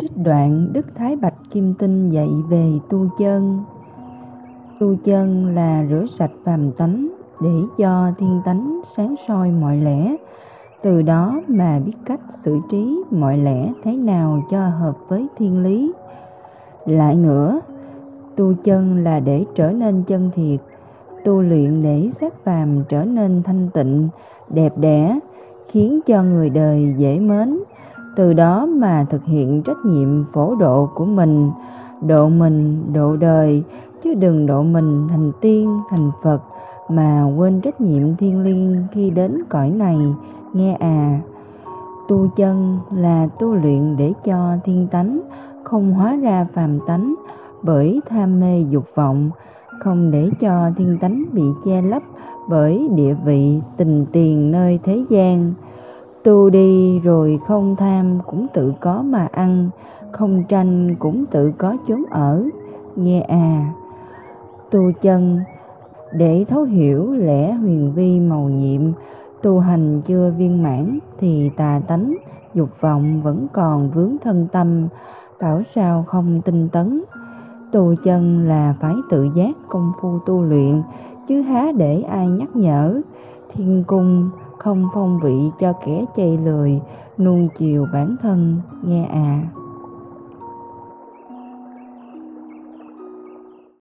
Trích đoạn Đức Thái Bạch Kim Tinh dạy về tu chân. Tu chân là rửa sạch phàm tánh để cho thiên tánh sáng soi mọi lẽ. Từ đó mà biết cách xử trí mọi lẽ thế nào cho hợp với thiên lý. Lại nữa, tu chân là để trở nên chân thiệt. Tu luyện để xác phàm trở nên thanh tịnh, đẹp đẽ, khiến cho người đời dễ mến từ đó mà thực hiện trách nhiệm phổ độ của mình, độ mình, độ đời, chứ đừng độ mình thành tiên, thành phật, mà quên trách nhiệm thiêng liêng khi đến cõi này, nghe à. Tu chân là tu luyện để cho thiên tánh không hóa ra phàm tánh bởi tham mê dục vọng, không để cho thiên tánh bị che lấp bởi địa vị tình tiền nơi thế gian tu đi rồi không tham cũng tự có mà ăn, không tranh cũng tự có chốn ở. Nghe à tu chân, để thấu hiểu lẽ huyền vi màu nhiệm, tu hành chưa viên mãn thì tà tánh, dục vọng vẫn còn vướng thân tâm, bảo sao không tinh tấn. Tu chân là phải tự giác công phu tu luyện, chứ há để ai nhắc nhở. Thiên cung không phong vị cho kẻ chay lười nuông chiều bản thân nghe à.